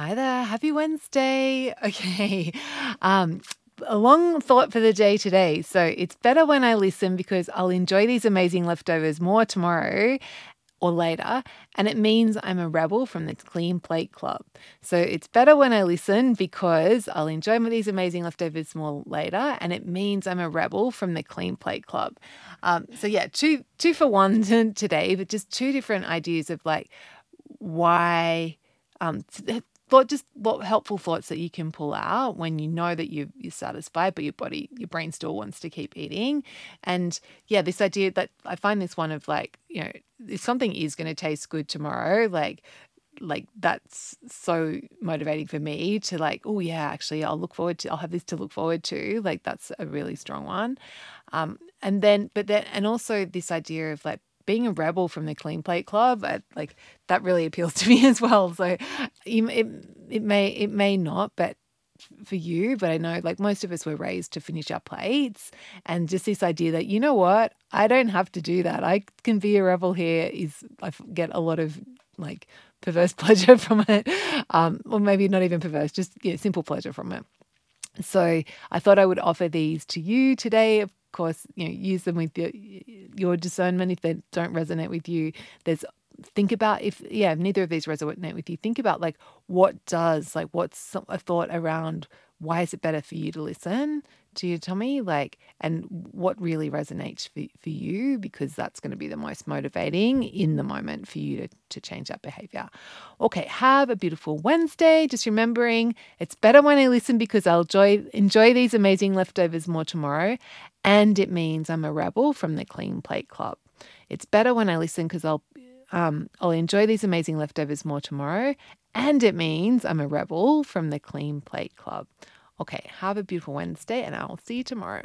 Hi there. Happy Wednesday. Okay. Um, a long thought for the day today. So it's better when I listen because I'll enjoy these amazing leftovers more tomorrow or later. And it means I'm a rebel from the Clean Plate Club. So it's better when I listen because I'll enjoy these amazing leftovers more later. And it means I'm a rebel from the Clean Plate Club. Um, so yeah, two two for one today, but just two different ideas of like why um, thought just what helpful thoughts that you can pull out when you know that you you're satisfied, but your body, your brain still wants to keep eating. And yeah, this idea that I find this one of like, you know, if something is going to taste good tomorrow, like like that's so motivating for me to like oh yeah actually i'll look forward to i'll have this to look forward to like that's a really strong one um and then but then and also this idea of like being a rebel from the Clean Plate Club, I, like that really appeals to me as well. So it, it may it may not, but for you, but I know like most of us were raised to finish our plates and just this idea that, you know what, I don't have to do that. I can be a rebel here is I get a lot of like perverse pleasure from it. Um, or maybe not even perverse, just yeah, simple pleasure from it. So I thought I would offer these to you today. Course, you know, use them with your, your discernment. If they don't resonate with you, there's think about if yeah, if neither of these resonate with you. Think about like what does like what's a thought around why is it better for you to listen to your tummy like and what really resonates for, for you because that's going to be the most motivating in the moment for you to, to change that behavior okay have a beautiful wednesday just remembering it's better when i listen because i'll enjoy, enjoy these amazing leftovers more tomorrow and it means i'm a rebel from the clean plate club it's better when i listen because i'll um, I'll enjoy these amazing leftovers more tomorrow. And it means I'm a rebel from the Clean Plate Club. Okay, have a beautiful Wednesday, and I'll see you tomorrow.